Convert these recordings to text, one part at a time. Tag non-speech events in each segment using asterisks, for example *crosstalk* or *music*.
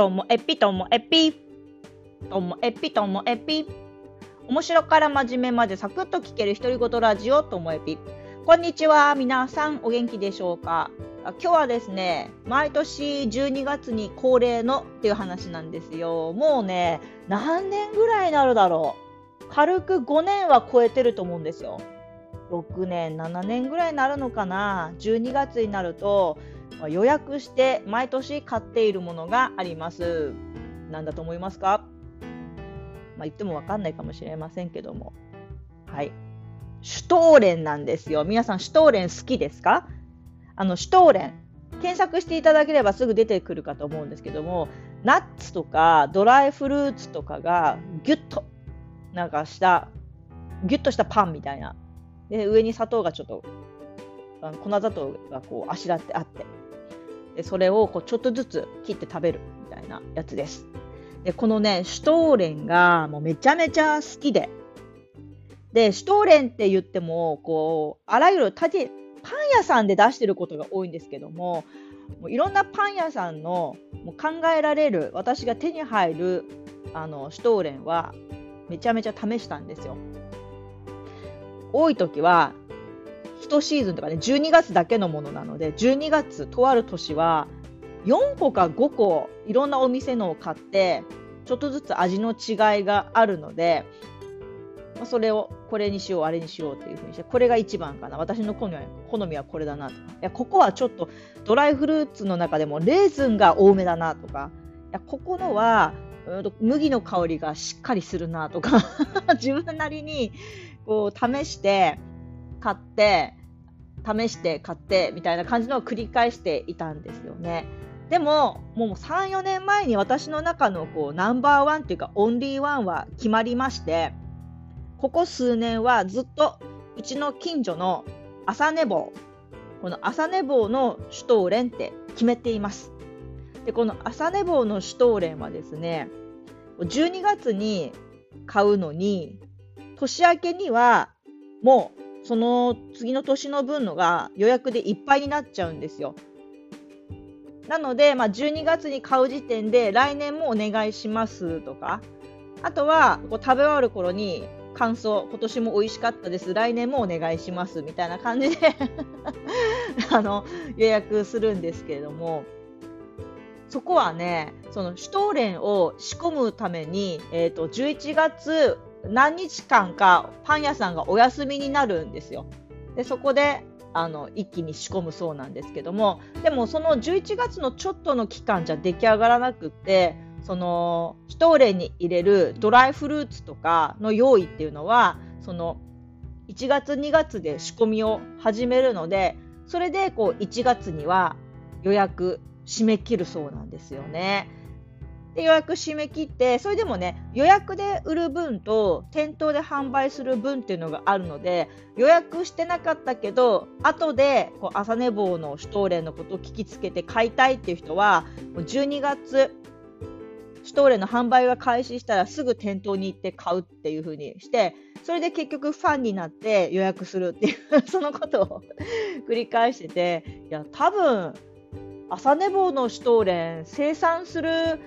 ともえぴともえぴ。ともえぴともえぴ。面白から真面目までサクッと聞ける独り言ラジオともえぴ。こんにちは。皆さんお元気でしょうか？今日はですね、毎年12月に恒例のっていう話なんですよ。もうね、何年ぐらいになるだろう。軽く5年は超えてると思うんですよ。6年、7年ぐらいになるのかな？12月になると、予約して毎年買っているものがあります。何だと思いますか？まあ、言ってもわかんないかもしれませんけども。はい。シュトーレンなんですよ。皆さん、シュトーレン好きですか？あの、シュトーレン。検索していただければすぐ出てくるかと思うんですけども、ナッツとかドライフルーツとかがギュッと、なんかした、ギュッとしたパンみたいな。で、上に砂糖がちょっと、あの粉砂糖がこうあしらってあって、それをこうちょっとずつ切って食べるみたいなやつです。でこのねシュトーレンがもうめちゃめちゃ好きででシュトーレンって言ってもこうあらゆるパン屋さんで出してることが多いんですけどももういろんなパン屋さんのもう考えられる私が手に入るあのシュトーレンはめちゃめちゃ試したんですよ。多い時は1シーズンとかね12月だけのものなので12月とある年は4個か5個いろんなお店のを買ってちょっとずつ味の違いがあるのでまそれをこれにしようあれにしようっていうふうにしてこれが一番かな。私の好みは好みはこれだなと。かいやここはちょっとドライフルーツの中でもレーズンが多めだなとか。いやここのは麦の香りがしっかりするなとか。*laughs* 自分なりにこう試して買って試して買ってみたいな感じのを繰り返していたんですよね。でももう34年前に私の中のこうナンバーワンっていうかオンリーワンは決まりましてここ数年はずっとうちの近所の朝寝坊この朝寝坊のシュトーレンって決めています。でこの朝寝坊のシュトーレンはですね12月に買うのに年明けにはもうその次の年の分のが予約でいっぱいになっちゃうんですよ。なので、まあ、12月に買う時点で来年もお願いしますとかあとはこう食べ終わる頃に感想今年も美味しかったです。来年もお願いします。みたいな感じで *laughs* あの予約するんですけれども。そこはねそのシュトーレンを仕込むために、えーと11月何日間かパン屋さんがお休みになるんですよ。でそこであの一気に仕込むそうなんですけどもでもその11月のちょっとの期間じゃ出来上がらなくってそのシュトーレンに入れるドライフルーツとかの用意っていうのはその1月2月で仕込みを始めるのでそれでこう1月には予約締め切るそうなんですよね。で予約締め切ってそれでもね予約で売る分と店頭で販売する分っていうのがあるので予約してなかったけど後でこう朝寝坊のシュトーレンのことを聞きつけて買いたいっていう人はもう12月シュトーレンの販売が開始したらすぐ店頭に行って買うっていう風にしてそれで結局ファンになって予約するっていう *laughs* そのことを繰り返してていや多分朝寝坊のシュトーレン生産する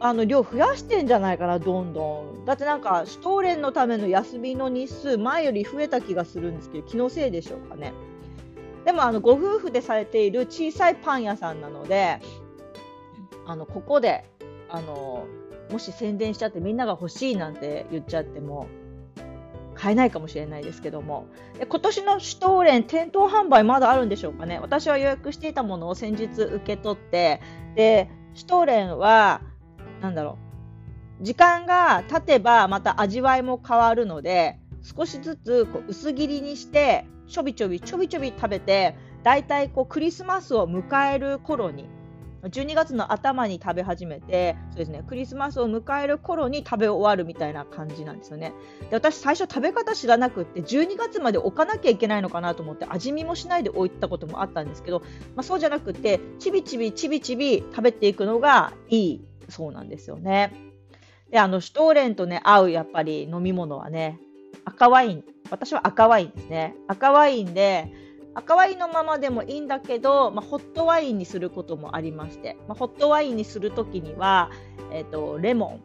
あの量増やしてんじゃないかな、どんどん。だってなんか、シュトーレンのための休みの日数、前より増えた気がするんですけど、気のせいでしょうかね。でも、あのご夫婦でされている小さいパン屋さんなので、あのここであのもし宣伝しちゃってみんなが欲しいなんて言っちゃっても買えないかもしれないですけどもで今年のシュトーレン店頭販売まだあるんでしょうかね私は予約していたものを先日受け取ってでシュトーレンはなんだろう。時間が経てばまた味わいも変わるので少しずつこう薄切りにしてちょびちょびちょびちょび食べてだいたいこうクリスマスを迎える頃に12月の頭に食べ始めてそうですねクリスマスを迎える頃に食べ終わるみたいな感じなんですよね。で私最初食べ方知らなくって12月まで置かなきゃいけないのかなと思って味見もしないで置いたこともあったんですけど、まあ、そうじゃなくてちびちびちびちび食べていくのがいい。そうなんですよね。で、あの、シュトーレンとね、合うやっぱり飲み物はね、赤ワイン。私は赤ワインですね。赤ワインで、赤ワインのままでもいいんだけど、まあ、ホットワインにすることもありまして、まあ、ホットワインにするときには、えーと、レモ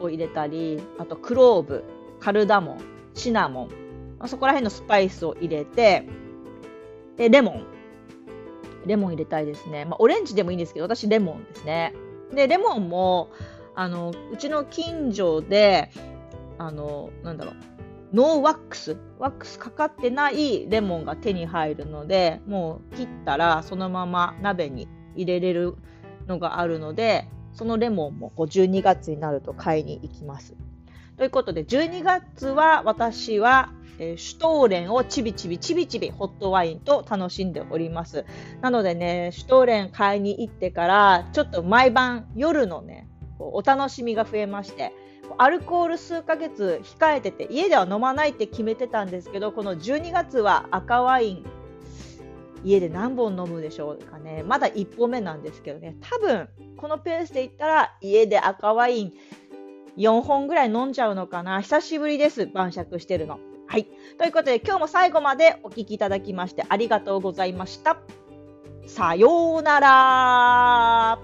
ンを入れたりあとクローブカルダモンシナモン、まあ、そこら辺のスパイスを入れてでレモンレモン入れたいですね、まあ、オレンジでもいいんですけど私レモンですねでレモンもあのうちの近所であのなんだろうノーワックス、ワックスかかってないレモンが手に入るので、もう切ったらそのまま鍋に入れれるのがあるので、そのレモンもこう12月になると買いに行きます。ということで、12月は私は、えー、シュトーレンをちびちびちびちびホットワインと楽しんでおります。なのでね、シュトーレン買いに行ってから、ちょっと毎晩夜のね、お楽しみが増えまして、アルコール数ヶ月控えてて家では飲まないって決めてたんですけどこの12月は赤ワイン家で何本飲むでしょうかねまだ1本目なんですけどね多分このペースでいったら家で赤ワイン4本ぐらい飲んじゃうのかな？久しぶりです晩酌してるの。はい。ということで今日も最後までお聴きいただきましてありがとうございました。さようなら